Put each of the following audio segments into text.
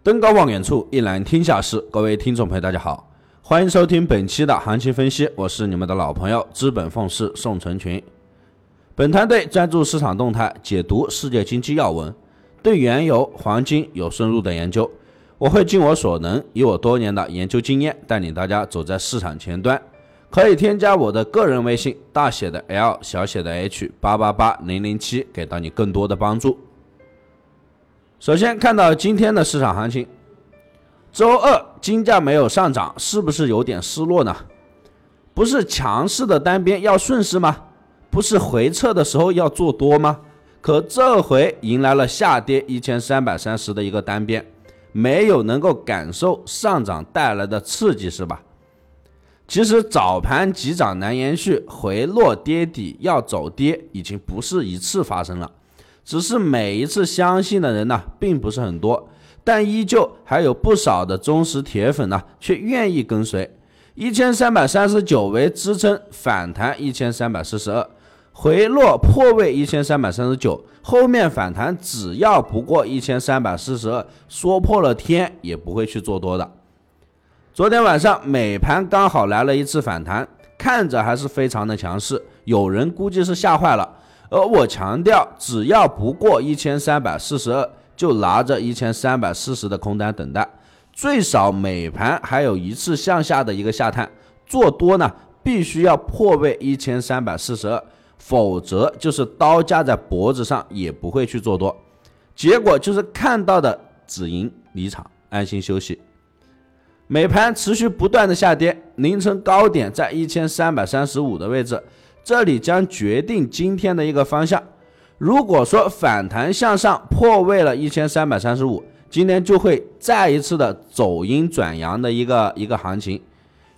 登高望远处，一览天下事。各位听众朋友，大家好，欢迎收听本期的行情分析。我是你们的老朋友资本凤氏宋成群。本团队专注市场动态，解读世界经济要闻，对原油、黄金有深入的研究。我会尽我所能，以我多年的研究经验，带领大家走在市场前端。可以添加我的个人微信，大写的 L，小写的 H，八八八零零七，给到你更多的帮助。首先看到今天的市场行情，周二金价没有上涨，是不是有点失落呢？不是强势的单边要顺势吗？不是回撤的时候要做多吗？可这回迎来了下跌一千三百三十的一个单边，没有能够感受上涨带来的刺激，是吧？其实早盘急涨难延续，回落跌底要走跌，已经不是一次发生了。只是每一次相信的人呢，并不是很多，但依旧还有不少的忠实铁粉呢，却愿意跟随。一千三百三十九为支撑，反弹一千三百四十二，回落破位一千三百三十九，后面反弹只要不过一千三百四十二，说破了天也不会去做多的。昨天晚上美盘刚好来了一次反弹，看着还是非常的强势，有人估计是吓坏了。而我强调，只要不过一千三百四十二，就拿着一千三百四十的空单等待，最少每盘还有一次向下的一个下探。做多呢，必须要破位一千三百四十二，否则就是刀架在脖子上，也不会去做多。结果就是看到的止盈离场，安心休息。每盘持续不断的下跌，凌晨高点在一千三百三十五的位置。这里将决定今天的一个方向。如果说反弹向上破位了一千三百三十五，今天就会再一次的走阴转阳的一个一个行情，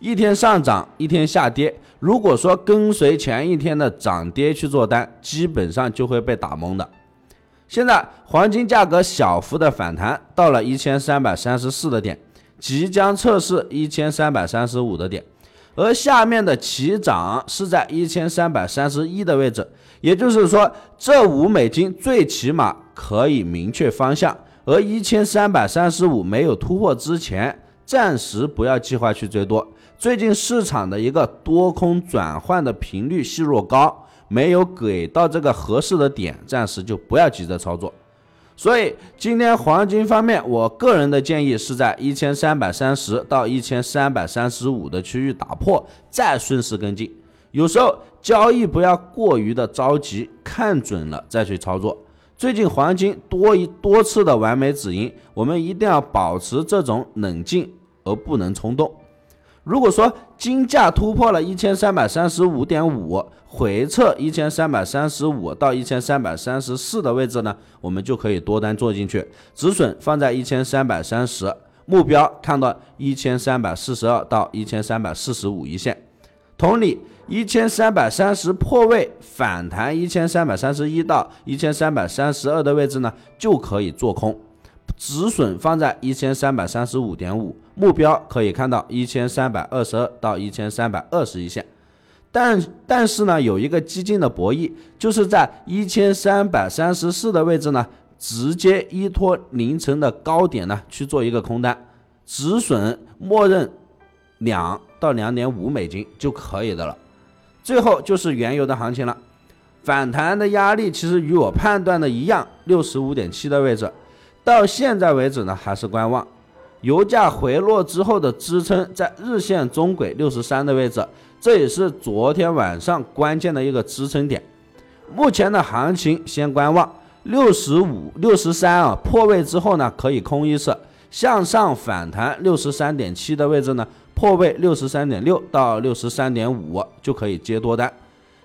一天上涨一天下跌。如果说跟随前一天的涨跌去做单，基本上就会被打懵的。现在黄金价格小幅的反弹到了一千三百三十四的点，即将测试一千三百三十五的点。而下面的起涨是在一千三百三十一的位置，也就是说，这五美金最起码可以明确方向。而一千三百三十五没有突破之前，暂时不要计划去追多。最近市场的一个多空转换的频率细弱高，没有给到这个合适的点，暂时就不要急着操作。所以今天黄金方面，我个人的建议是在一千三百三十到一千三百三十五的区域打破，再顺势跟进。有时候交易不要过于的着急，看准了再去操作。最近黄金多一多次的完美止盈，我们一定要保持这种冷静而不能冲动。如果说金价突破了一千三百三十五点五，回撤一千三百三十五到一千三百三十四的位置呢，我们就可以多单做进去，止损放在一千三百三十，目标看到一千三百四十二到一千三百四十五一线。同理，一千三百三十破位反弹一千三百三十一到一千三百三十二的位置呢，就可以做空。止损放在一千三百三十五点五，目标可以看到一千三百二十二到一千三百二十一线，但但是呢，有一个激进的博弈，就是在一千三百三十四的位置呢，直接依托凌晨的高点呢去做一个空单，止损默认两到两点五美金就可以的了。最后就是原油的行情了，反弹的压力其实与我判断的一样，六十五点七的位置。到现在为止呢，还是观望。油价回落之后的支撑在日线中轨六十三的位置，这也是昨天晚上关键的一个支撑点。目前的行情先观望，六十五、六十三啊破位之后呢，可以空一次，向上反弹六十三点七的位置呢，破位六十三点六到六十三点五就可以接多单。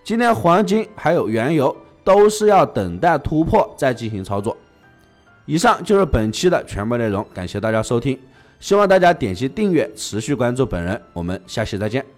今天黄金还有原油都是要等待突破再进行操作。以上就是本期的全部内容，感谢大家收听，希望大家点击订阅，持续关注本人，我们下期再见。